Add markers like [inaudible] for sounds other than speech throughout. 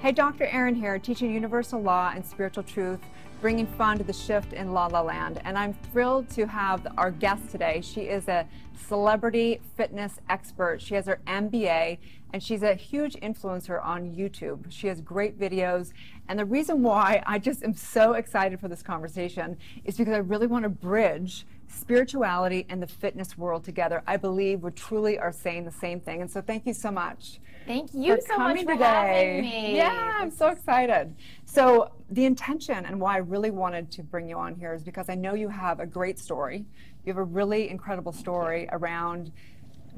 Hey, Dr. Erin here, teaching universal law and spiritual truth, bringing fun to the shift in La La Land. And I'm thrilled to have our guest today. She is a celebrity fitness expert. She has her MBA and she's a huge influencer on YouTube. She has great videos. And the reason why I just am so excited for this conversation is because I really want to bridge spirituality and the fitness world together. I believe we truly are saying the same thing. And so thank you so much. Thank you so much for today. having me. Yeah, I'm so excited. So the intention and why I really wanted to bring you on here is because I know you have a great story. You have a really incredible story around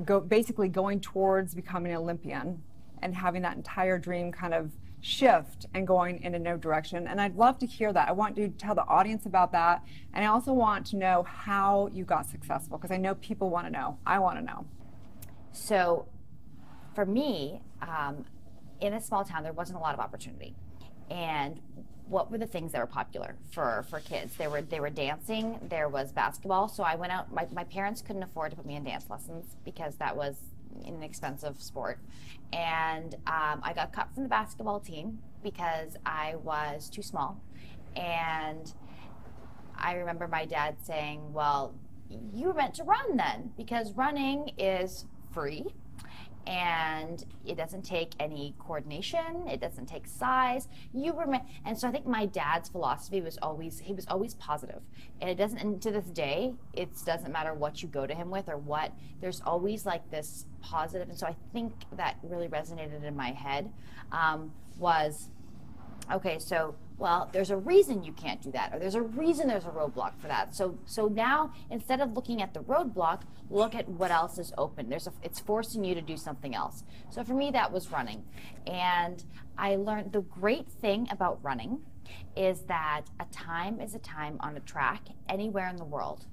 go, basically going towards becoming an Olympian and having that entire dream kind of shift and going in a new direction. And I'd love to hear that. I want you to tell the audience about that. And I also want to know how you got successful because I know people want to know. I want to know. So, for me, um, in a small town, there wasn't a lot of opportunity. And what were the things that were popular for, for kids? They were they were dancing. There was basketball. So I went out. My, my parents couldn't afford to put me in dance lessons because that was an expensive sport. And um, I got cut from the basketball team because I was too small. And I remember my dad saying, "Well, you were meant to run then because running is free." And it doesn't take any coordination it doesn't take size. You were and so i think my dad's philosophy was always he was always positive. And it doesn't and to this day it doesn't matter what you go to him with or what there's always like this positive. And so i think that really resonated in my head um, was okay so well there's a reason you can't do that or there's a reason there's a roadblock for that. So so now instead of looking at the roadblock look at what else is open. There's a, it's forcing you to do something else. So for me that was running. And i learned the great thing about running is that a time is a time on a track anywhere in the world.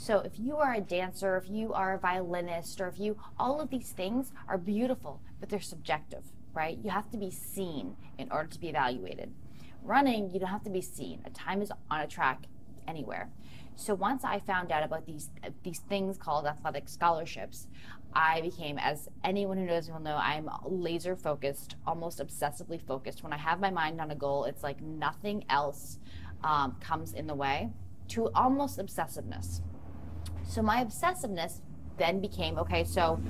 So if you are a dancer, if you are a violinist, or if you, all of these things are beautiful, but they're subjective, right? You have to be seen in order to be evaluated. Running, you don't have to be seen. A time is on a track anywhere. So once I found out about these these things called athletic scholarships, I became, as anyone who knows me will know, I'm laser focused, almost obsessively focused. When I have my mind on a goal, it's like nothing else um, comes in the way. To almost obsessiveness. So my obsessiveness then became okay. So,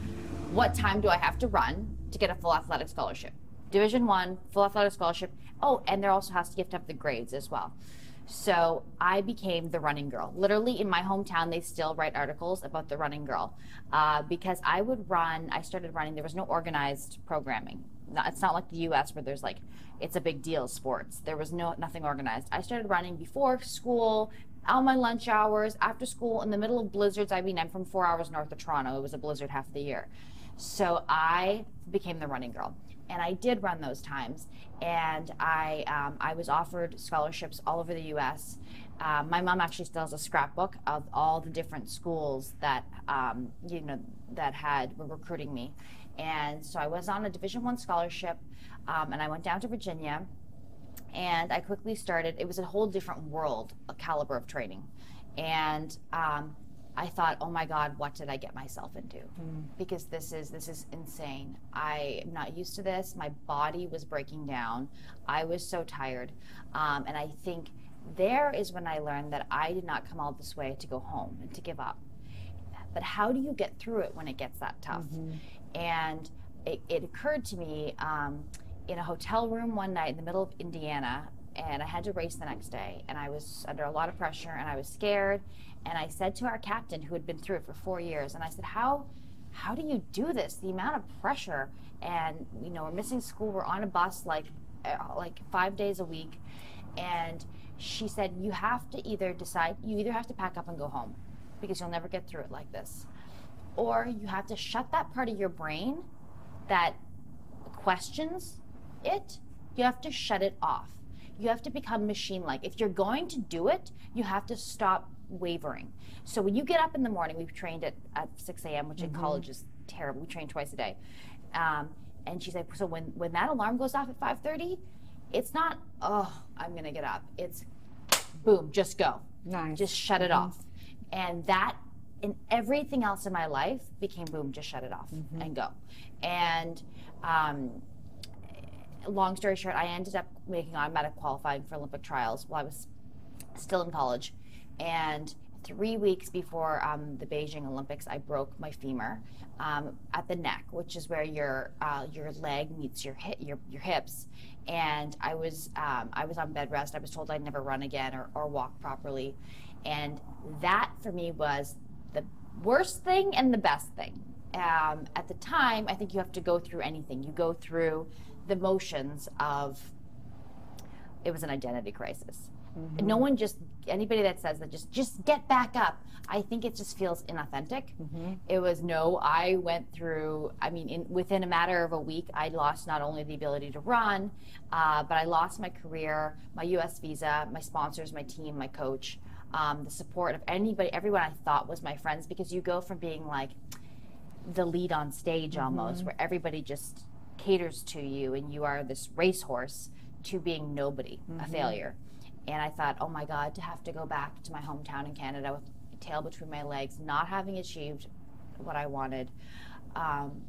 what time do I have to run to get a full athletic scholarship? Division one, full athletic scholarship. Oh, and there also has to, to have the grades as well. So I became the running girl. Literally in my hometown, they still write articles about the running girl uh, because I would run. I started running. There was no organized programming. It's not like the U.S. where there's like it's a big deal. Sports. There was no nothing organized. I started running before school, on my lunch hours, after school, in the middle of blizzards. I mean, I'm from four hours north of Toronto. It was a blizzard half the year. So I became the running girl. And I did run those times. And I, um, I was offered scholarships all over the US. Uh, my mom actually still has a scrapbook of all the different schools that, um, you know, that had, were recruiting me. And so I was on a Division One scholarship, um, and I went down to Virginia and I quickly started. It was a whole different world, a caliber of training, and um, I thought, oh my God, what did I get myself into? Because this is this is insane. I am not used to this. My body was breaking down. I was so tired, um, and I think there is when I learned that I did not come all this way to go home and to give up. But how do you get through it when it gets that tough? And it, it occurred to me um, in a hotel room one night in the middle of Indiana, and I had to race the next day, and I was under a lot of pressure, and I was scared. And I said to our captain, who had been through it for four years, and I said, "How, how do you do this? The amount of pressure, and you know, we're missing school. We're on a bus like, uh, like five days a week." And she said, "You have to either decide. You either have to pack up and go home, because you'll never get through it like this, or you have to shut that part of your brain that questions it, you have to shut it off. You have to become machine like. If you're going to do it, you have to stop wavering. So when you get up in the morning, we've trained at, at 6 a.m., which in college is terrible. We train twice a day. Um, and she's like, so when, when that alarm goes off at 5.30, it's not, oh, I'm going to get up. It's boom, just go. Nice. Just shut it off. And that and everything else in my life became boom, just shut it off and go. And um, long story short, I ended up making automatic qualifying for Olympic trials while I was still in college. And three weeks before um, the Beijing Olympics, I broke my femur um, at the neck, which is where your uh, your leg meets your hip, your your hips. And I was um, I was on bed rest. I was told I'd never run again or, or walk properly, and that for me was the worst thing and the best thing. Um, at the time, I think you have to go through anything. You go through the motions of it was an identity crisis. Mm-hmm. No one just anybody that says that just just get back up. I think it just feels inauthentic. Mm-hmm. It was no. I went through. I mean, in, within a matter of a week, I lost not only the ability to run, uh, but I lost my career, my U.S. visa, my sponsors, my team, my coach, um, the support of anybody, everyone I thought was my friends. Because you go from being like the lead on stage almost, mm-hmm. where everybody just caters to you and you are this racehorse, to being nobody, a mm-hmm. failure. And I thought, oh my God, to have to go back to my hometown in Canada with a tail between my legs, not having achieved what I wanted, um,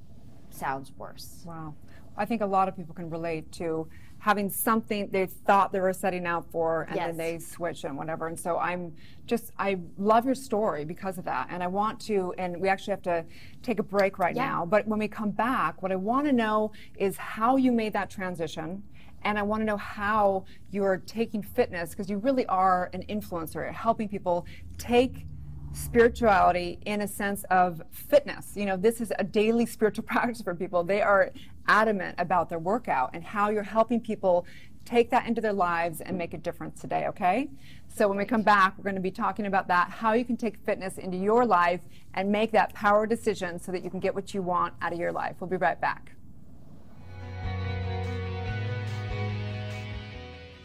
sounds worse. Wow. I think a lot of people can relate to having something they thought they were setting out for and yes. then they switch and whatever. And so I'm just, I love your story because of that. And I want to, and we actually have to take a break right yeah. now. But when we come back, what I want to know is how you made that transition and I want to know how you're taking fitness, because you really are an influencer, helping people take spirituality in a sense of fitness. You know, this is a daily spiritual [laughs] practice for people. They are adamant about their workout and how you're helping people take that into their lives and make a difference today, okay? So when we come back, we're going to be talking about that, how you can take fitness into your life and make that power decision so that you can get what you want out of your life. We'll be right back.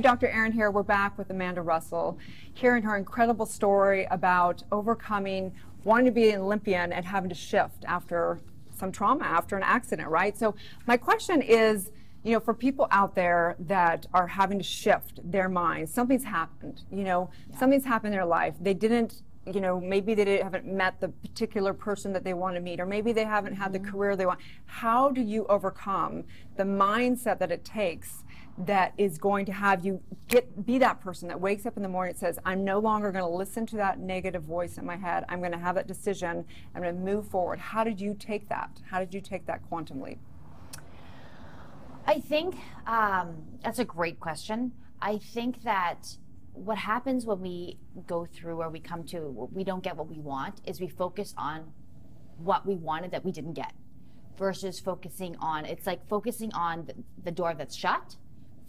Hey, Dr. Aaron here. We're back with Amanda Russell, hearing her incredible story about overcoming wanting to be an Olympian and having to shift after some trauma, after an accident, right? So, my question is you know, for people out there that are having to shift their minds, something's happened, you know, yeah. something's happened in their life. They didn't you know, maybe they haven't met the particular person that they want to meet, or maybe they haven't had mm-hmm. the career they want. How do you overcome the mindset that it takes that is going to have you get be that person that wakes up in the morning and says, I'm no longer going to listen to that negative voice in my head. I'm going to have that decision. I'm going to move forward. How did you take that? How did you take that quantum leap? I think um, that's a great question. I think that what happens when we go through or we come to we don't get what we want is we focus on what we wanted that we didn't get versus focusing on it's like focusing on the, the door that's shut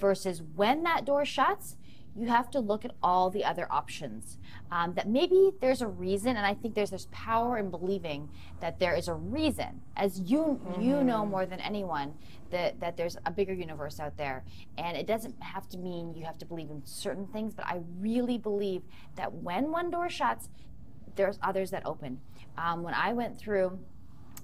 versus when that door shuts, you have to look at all the other options. Um, that maybe there's a reason, and I think there's this power in believing that there is a reason, as you mm-hmm. you know more than anyone, that that there's a bigger universe out there, and it doesn't have to mean you have to believe in certain things. But I really believe that when one door shuts, there's others that open. Um, when I went through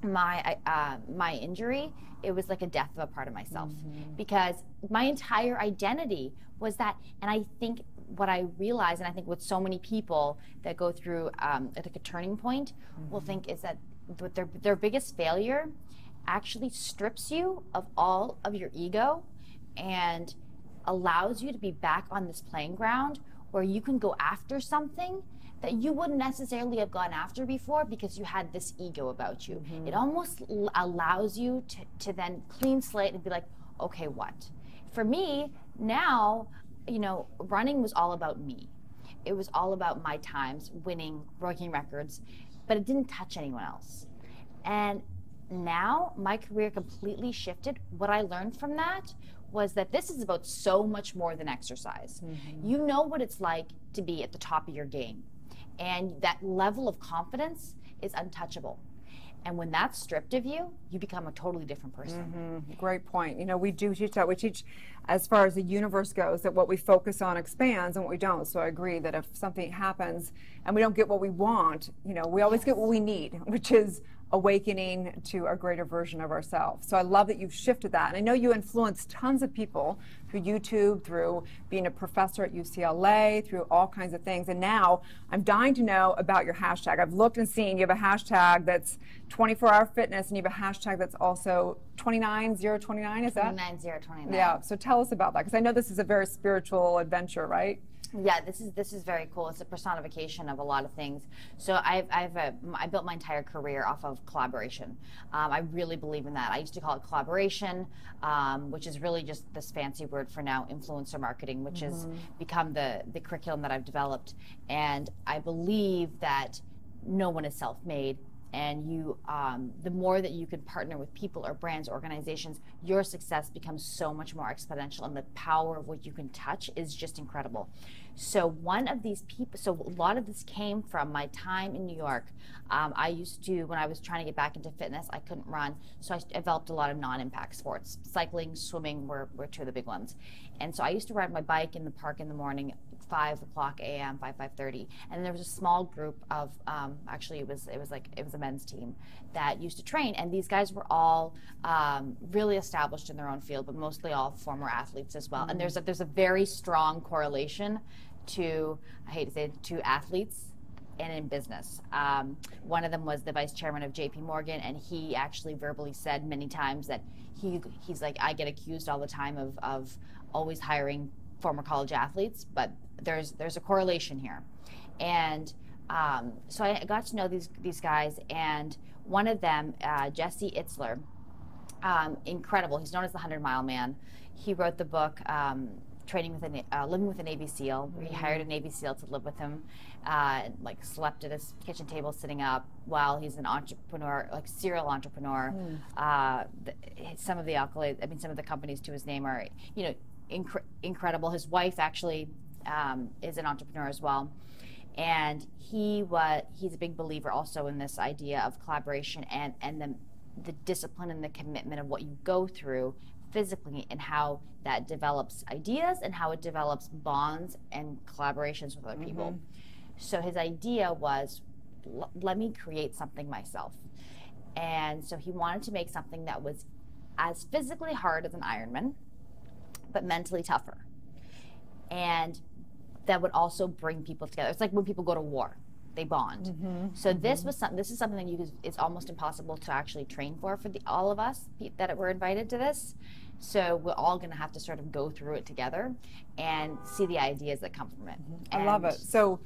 my uh, my injury, it was like a death of a part of myself mm-hmm. because my entire identity was that. And I think what I realize, and I think with so many people that go through um, like a turning point, mm-hmm. will think is that their their biggest failure actually strips you of all of your ego and allows you to be back on this playing ground where you can go after something that you wouldn't necessarily have gone after before because you had this ego about you. Mm-hmm. It almost l- allows you to, to then clean slate and be like, okay, what? For me, now, you know, running was all about me. It was all about my times, winning, breaking records. but it didn't touch anyone else. And now my career completely shifted. What I learned from that was that this is about so much more than exercise. You know what it's like to be at the top of your game. And that level of confidence is untouchable. And when that's stripped of you, you become a totally different person. Mm-hmm. Great point. You know, we do teach that. We teach, as far as the universe goes, that what we focus on expands and what we don't. So I agree that if something happens and we don't get what we want, you know, we always get what we need, [laughs] which is awakening to a greater version of ourselves. So I love that you've shifted that. And I know you influence tons of people through YouTube, through being a professor at UCLA, through all kinds of things. And now I'm dying to know about your hashtag. I've looked and seen you have a hashtag that's 24 hour fitness and you have a hashtag that's also 29029, is that? 9029. Yeah, so tell us about that because I know this is a very spiritual adventure, right? Yeah, this is this is very cool. It's a personification of a lot of things. So I've I've uh, I built my entire career off of collaboration. Um, I really believe in that. I used to call it collaboration, um, which is really just this fancy word for now influencer marketing, which has become the the curriculum that I've developed. And I believe that no one is self-made and you um, the more that you can partner with people or brands organizations your success becomes so much more exponential and the power of what you can touch is just incredible so one of these people so a lot of this came from my time in new york. Um, i used to when i was trying to get back into fitness i couldn't run. So i developed a lot of non-impact sports. Cycling swimming were, were two of the big ones. And so i used to ride my bike in the park in the morning 5 o'clock a.m 5 5.30 and there was a small group of um, actually it was it was like it was a men's team that used to train. And these guys were all um, really established in their own field but mostly all former athletes as well. And there's a, there's a very strong correlation to i hate to say it, to athletes and in business. Um, one of them was the vice chairman of J.P. Morgan, and he actually verbally said many times that he he's like I get accused all the time of of always hiring former college athletes, but there's there's a correlation here, and um, so I got to know these these guys, and one of them, uh, Jesse Itzler, um, incredible. He's known as the Hundred Mile Man. He wrote the book. Training with a uh, living with a Navy SEAL. He hired a Navy SEAL to live with him, uh, like slept at his kitchen table sitting up while he's an entrepreneur, like serial entrepreneur. Uh, the, some of the accolades, I mean, some of the companies to his name are, you know, incre- incredible. His wife actually um, is an entrepreneur as well and he was he's a big believer also in this idea of collaboration and and the the discipline and the commitment of what you go through physically and how that develops ideas and how it develops bonds and collaborations with other people mm-hmm. so his idea was "L- let me create something myself and so he wanted to make something that was as physically hard as an ironman but mentally tougher and that would also bring people together. It's like when people go to war, they bond. Mm-hmm. So this mm-hmm. was something. This is something that you. It's almost impossible to actually train for for the, all of us that were invited to this. So we're all going to have to sort of go through it together and see the ideas that come from it. Mm-hmm. I love it. So,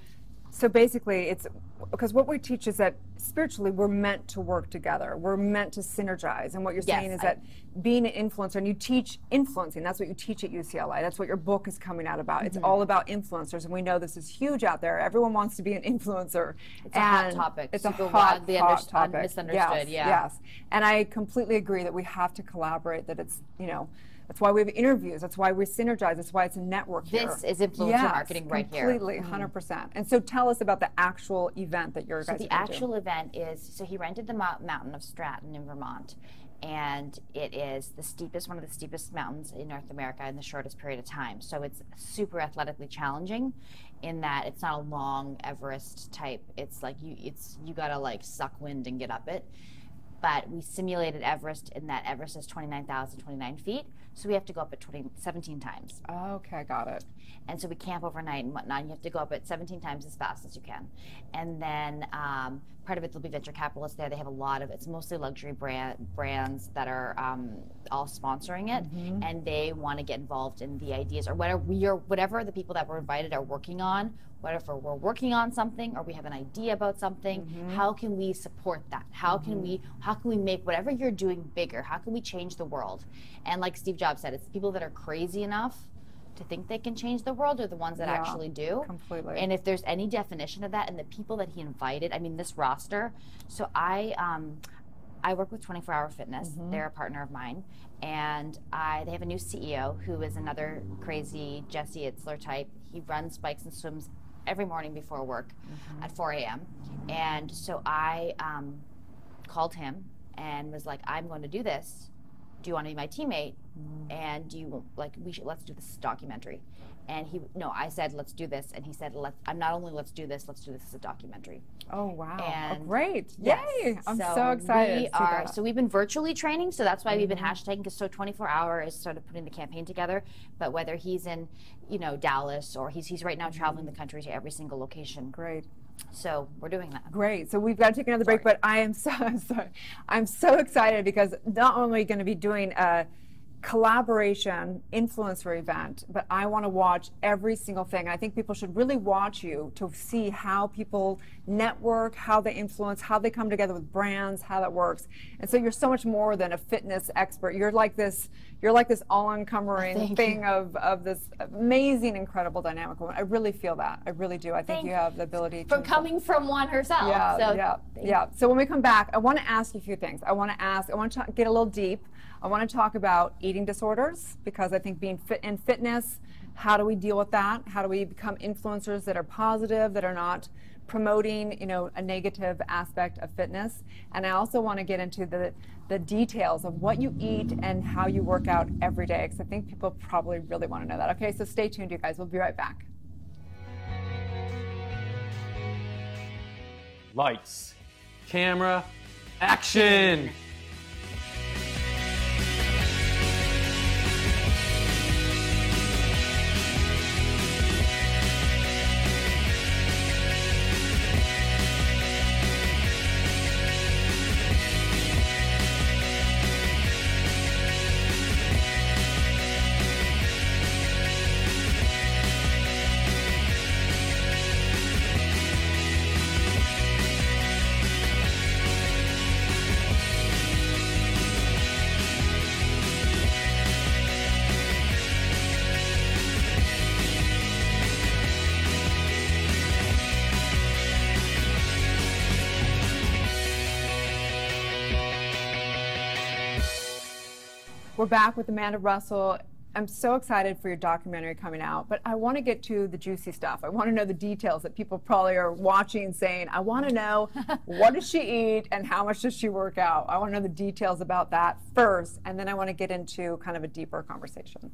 so basically, it's because what we teach is that spiritually we're meant to work together. We're meant to synergize. And what you're Yes, saying is I- that being an influencer, and you teach influencing. That's what you teach at UCLA. That's what your book is coming out about. Mm-hmm. It's all about influencers, and we know this is huge out there. Everyone wants to be an influencer. It's a hot topic, It's super a hot, hot topic. misunderstood, Yes, yeah. Yes, and I completely agree that we have to collaborate. That it's you know. That's why we have interviews. That's why we synergize. That's why it's a network here. This is influencer Yes, marketing right here. Completely, mm-hmm. 100%. And so tell us about the actual event that you're So guys the gonna do. actual event is so he rented the mou- mountain of Stratton in Vermont, and it is the steepest, one of the steepest mountains in North America in the shortest period of time. So it's super athletically challenging, in that it's not a long Everest type. It's like you, it's you gotta like suck wind and get up it. But we simulated Everest in that Everest is 29,029 feet, so we have to go up at 20, 17 times. Okay, got it. And so we camp overnight and whatnot. And you have to go up at 17 times as fast as you can. And then um, part of it, there'll be venture capitalists there. They have a lot of it's mostly luxury brand, brands that are um, all sponsoring it, and they want to get involved in the ideas or whatever we are, whatever the people that were invited are working on. Whatever we're working on something or we have an idea about something, how can we support that? How can we how can we make whatever you're doing bigger? How can we change the world? And like Steve Jobs said, it's people that are crazy enough to think they can change the world are the ones that Yeah, actually do. completely. And if there's any definition of that, and the people that he invited, I mean, this roster. So I, um, I work with 24 Hour Fitness. Mm-hmm. They're a partner of mine, and I they have a new CEO who is another crazy Jesse Itzler type. He runs bikes and swims every morning before work Mm-hmm. at 4 a.m. And so I um, called him and was like, "I'm going to do this. Do you want to be my teammate? Mm-hmm. And do you like we should let's do this documentary?" And he no, I said let's do this, and he said let's. I'm not only let's do this, let's do this as a documentary. oh wow! and- oh, great! Yes. Yay! I'm so, excited. We to are that. Mm-hmm. so we've been virtually training, so that's why we've been hashtagging because so 24 hour is sort of putting the campaign together. But whether he's in, you know, Dallas or he's he's right now traveling Mm-hmm. the country to every single location. great. So we're doing that. Great. So we've got to take another break, but I am so [laughs] I'm sorry. I'm so excited because not only going to be doing a collaboration influencer event, but I want to watch every single thing. I think people should really watch you to see how people network, how they influence, how they come together with brands, how that works. And so you're so much more than a fitness expert. You're like this. You're like this all-encumbering thing of, of this amazing, incredible dynamic woman. I really feel that. I really do. I think Thank you have the ability to From coming from one herself. yeah, so yeah, yeah. So when we come back, I want to ask you a few things. I want to ask, I want to get a little deep. I want to talk about eating disorders because I think being fit in fitness, how do we deal with that? How do we become influencers that are positive, that are not promoting, you know, a negative aspect of fitness? And I also want to get into the the details of what you eat and how you work out every day because I think people probably really want to know that. Okay, so stay tuned, you guys. We'll be right back. Lights, camera, action! We're back with Amanda Russell. I'm so excited for your documentary coming out, but I want to get to the juicy stuff. I want to know the details that people probably are watching saying, I want to know [laughs] what does she eat and how much does she work out? I want to know the details about that first, and then I want to get into kind of a deeper conversation.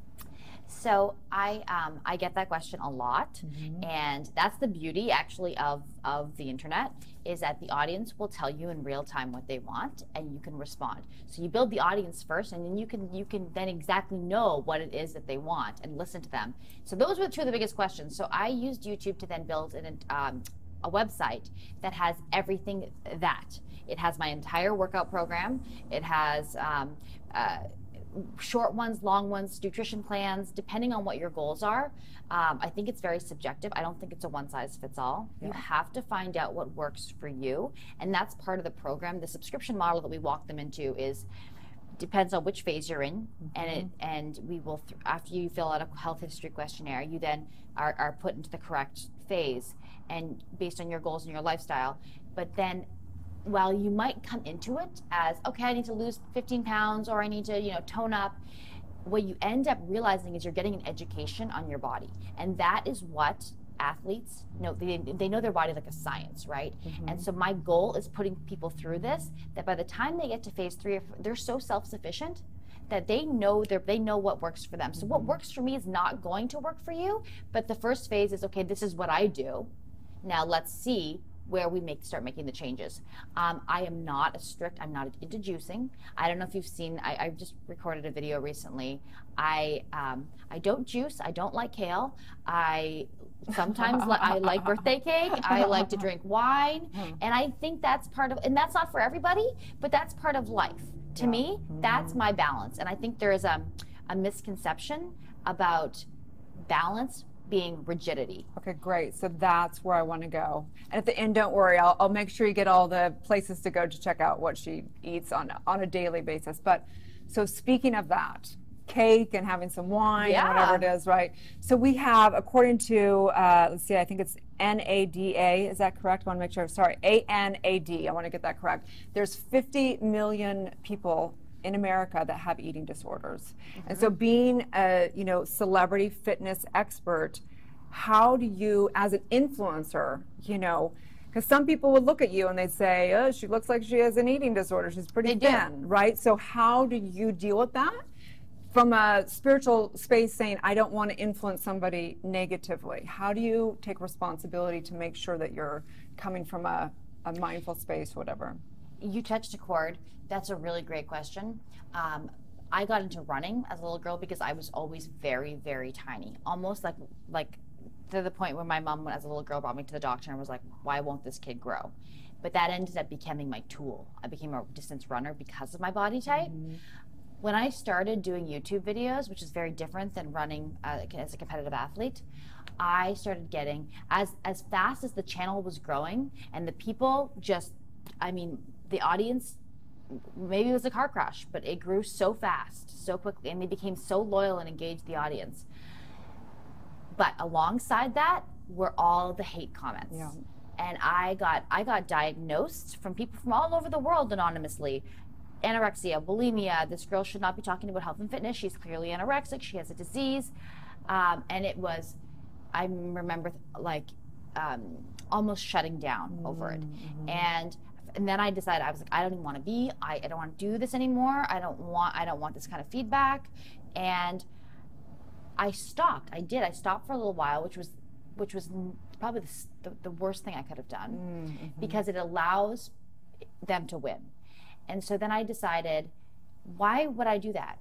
So I um, I get that question a lot, and that's the beauty actually of of the internet is that the audience will tell you in real time what they want, and you can respond. So you build the audience first, and then you can you can then exactly know what it is that they want and listen to them. So those were two of the biggest questions. So I used YouTube to then build an um, a website that has everything that it has my entire workout program. It has um, uh, short ones, long ones, nutrition plans, depending on what your goals are. Um, I think it's very subjective. I don't think it's a one size fits all. You have to find out what works for you, and that's part of the program. The subscription model that we walk them into is depends on which phase you're in and it and we will th- after you fill out a health history questionnaire you then are, are put into the correct phase and based on your goals and your lifestyle but then while you might come into it as okay i need to lose 15 pounds or i need to you know tone up. What you end up realizing is you're getting an education on your body. And that is what athletes know they, they know their body like a science right? Mm-hmm. And so my goal is putting people through this that by the time they get to phase three or four, they're so self-sufficient that they know their they know what works for them. So what mm-hmm. works for me is not going to work for you but the first phase is okay this is what i do. Now let's see where we make start making the changes. Um, I am not a strict. I'm not into juicing. I don't know if you've seen. I, I just recorded a video recently. I um, I don't juice. I don't like kale. I sometimes li- I like birthday cake. I [laughs] like to drink wine, and I think that's part of. And that's not for everybody, but that's part of life. To me, that's my balance. And I think there is a a misconception about balance being rigidity. Okay, great. So that's where I want to go. And at the end, don't worry, I'll, I'll make sure you get all the places to go to check out what she eats on on a daily basis. But so speaking of that, cake and having some wine Yeah. and whatever it is, right? So we have, according to, uh, let's see, I think it's NADA, is that correct? I want to make sure, sorry, ANAD, I want to get that correct. There's 50 million people in America that have eating disorders. And so mm-hmm. being a, you know, celebrity fitness expert, how do you, as an influencer, you know, because some people would look at you and they'd say, oh, she looks like she has an eating disorder. She's pretty They do. thin, right? So how do you deal with that? From a spiritual space saying, I don't want to influence somebody negatively. How do you take responsibility to make sure that you're coming from a, a mindful space, whatever? You touched a chord. That's a really great question. Um, I got into running as a little girl because I was always very, very tiny, almost like like to the point where my mom, as a little girl, brought me to the doctor and was like, "Why won't this kid grow?" But that ended up becoming my tool. I became a distance runner because of my body type. When I started doing YouTube videos, which is very different than running uh, as a competitive athlete, I started getting as as fast as the channel was growing and the people just I mean, the audience maybe it was a car crash, but it grew so fast, so quickly, and they became so loyal and engaged the audience. But alongside that were all the hate comments. Yeah. And I got I got diagnosed from people from all over the world anonymously. Anorexia, bulimia. This girl should not be talking about health and fitness. She's clearly anorexic. She has a disease, um, and it was. I remember like um, almost shutting down over it, and and then I decided I was like I don't even want to be. I, I don't want to do this anymore. I don't want I don't want this kind of feedback, and I stopped. I did. I stopped for a little while, which was which was probably the, the, the worst thing I could have done because it allows them to win. And so then I decided, why would I do that?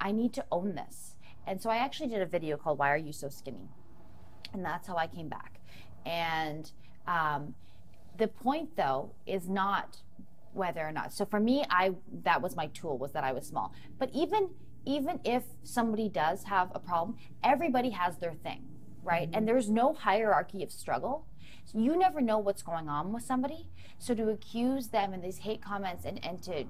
I need to own this. And so I actually did a video called "Why Are You So Skinny," and that's how I came back. And um, the point, though, is not whether or not. So for me, I that was my tool was that I was small. But even even if somebody does have a problem, everybody has their thing, right? Mm-hmm. And there's no hierarchy of struggle. So you never know what's going on with somebody. So to accuse them in these hate comments and, and to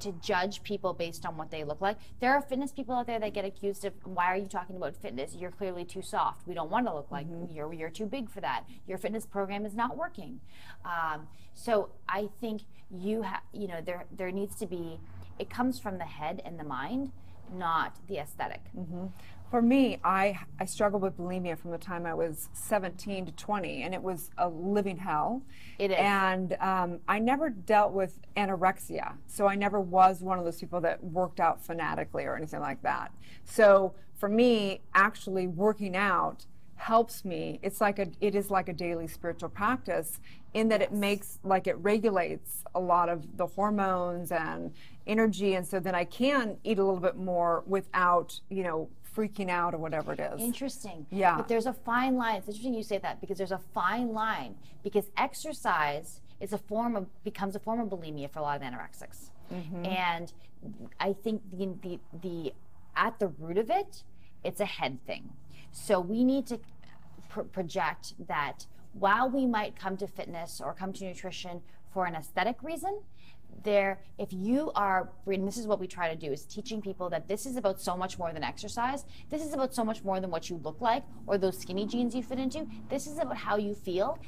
to judge people based on what they look like. There are fitness people out there that get accused of why are you talking about fitness? You're clearly too soft. We don't want to look like you're you're too big for that. Your fitness program is not working. Um, so I think you have you know there there needs to be it comes from the head and the mind, not the aesthetic. For me, I I struggled with bulimia from the time I was 17 to 20, and it was a living hell. It is. And um, I never dealt with anorexia, so I never was one of those people that worked out fanatically or anything like that. So for me, actually working out helps me. It's like a it is like a daily spiritual practice in that it makes like it regulates a lot of the hormones and energy, and so then I can eat a little bit more without you know freaking out or whatever it is. Interesting. Yeah. But there's a fine line. It's interesting you say that because there's a fine line because exercise is a form of becomes a form of bulimia for a lot of anorexics. Mm-hmm. And I think the, the the at the root of it, it's a head thing. So we need to pr- project that while we might come to fitness or come to nutrition for an aesthetic reason, there if you are and this is what we try to do is teaching people that this is about so much more than exercise this is about so much more than what you look like or those skinny jeans you fit into this is about how you feel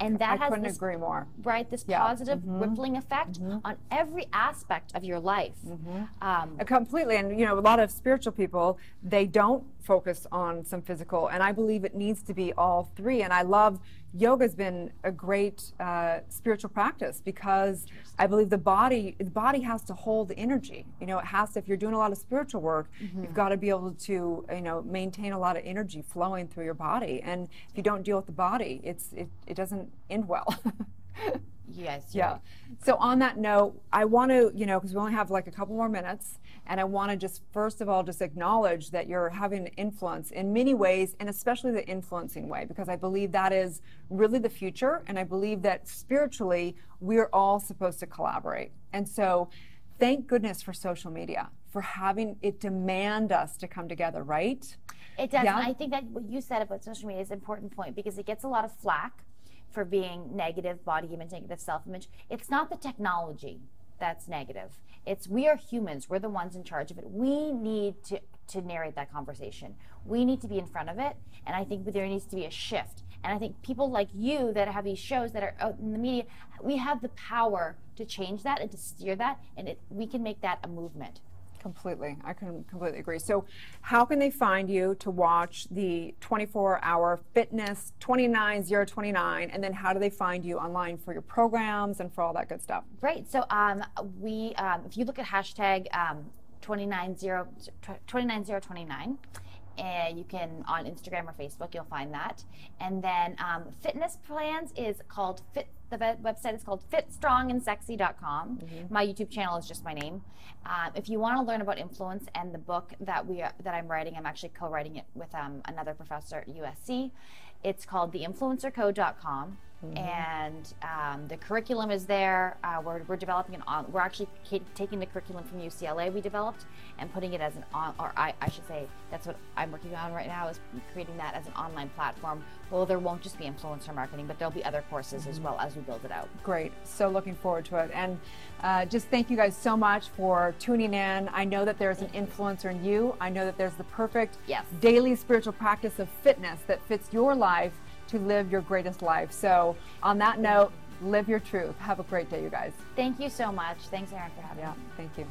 and that I has couldn't this agree more. right this Yeah. Mm-hmm. positive rippling effect on every aspect of your life Mm-hmm. um, Uh, Completely. And, you know, a lot of spiritual people, they don't focus on some physical. And I believe it needs to be all three. And I love yoga's been a great uh, spiritual practice because I believe the body, the body has to hold the energy. You know, it has to, if you're doing a lot of spiritual work, you've got to be able to, you know, maintain a lot of energy flowing through your body. And if you don't deal with the body, it's, it, it doesn't end well. [laughs] guys Yeah. So on that note, I want to, you know, because we only have like a couple more minutes, and I want to just first of all just acknowledge that you're having influence in many ways, and especially the influencing way, because I believe that is really the future, and I believe that spiritually we're all supposed to collaborate. And so, thank goodness for social media for having it demand us to come together, right? It does. Yeah. And I think that what you said about social media is an important point because it gets a lot of flack for being negative body image, negative self image. It's not the technology. that's negative. It's we are humans. We're the ones in charge of it. We need to to narrate that conversation. We need to be in front of it, and I think there needs to be a shift. And I think people like you that have these shows that are out in the media, we have the power to change that and to steer that, and it, we can make that a movement. Completely. I can completely agree. So, how can they find you to watch the 24 hour fitness 29029? And then, how do they find you online for your programs and for all that good stuff? Great. So, um, we, um, if you look at hashtag um, 290, 29029, and you can on Instagram or Facebook, you'll find that. And then um, fitness plans is called Fit. The website is called fitstrongandsexy.com. My YouTube channel is just my name. Um, if you want to learn about influence and the book that we are, that I'm writing, I'm actually co-writing it with um, another professor at USC. It's called theinfluencercode.com. And um, the curriculum is there. Uh, we're, we're developing an on. We're actually ca- taking the curriculum from UCLA we developed and putting it as an on. Or I, I should say that's what I'm working on right now is creating that as an online platform. Well, there won't just be influencer marketing, but there'll be other courses as well as we build it out. Great. So, looking forward to it. And uh, just thank you guys so much for tuning in. I know that there's an influencer in you, I know that there's the perfect Yes. daily spiritual practice of fitness that fits your life to live your greatest life. So, on that note, live your truth. Have a great day, you guys. Thank you so much. Thanks, Erin, for having Yeah, me. thank you.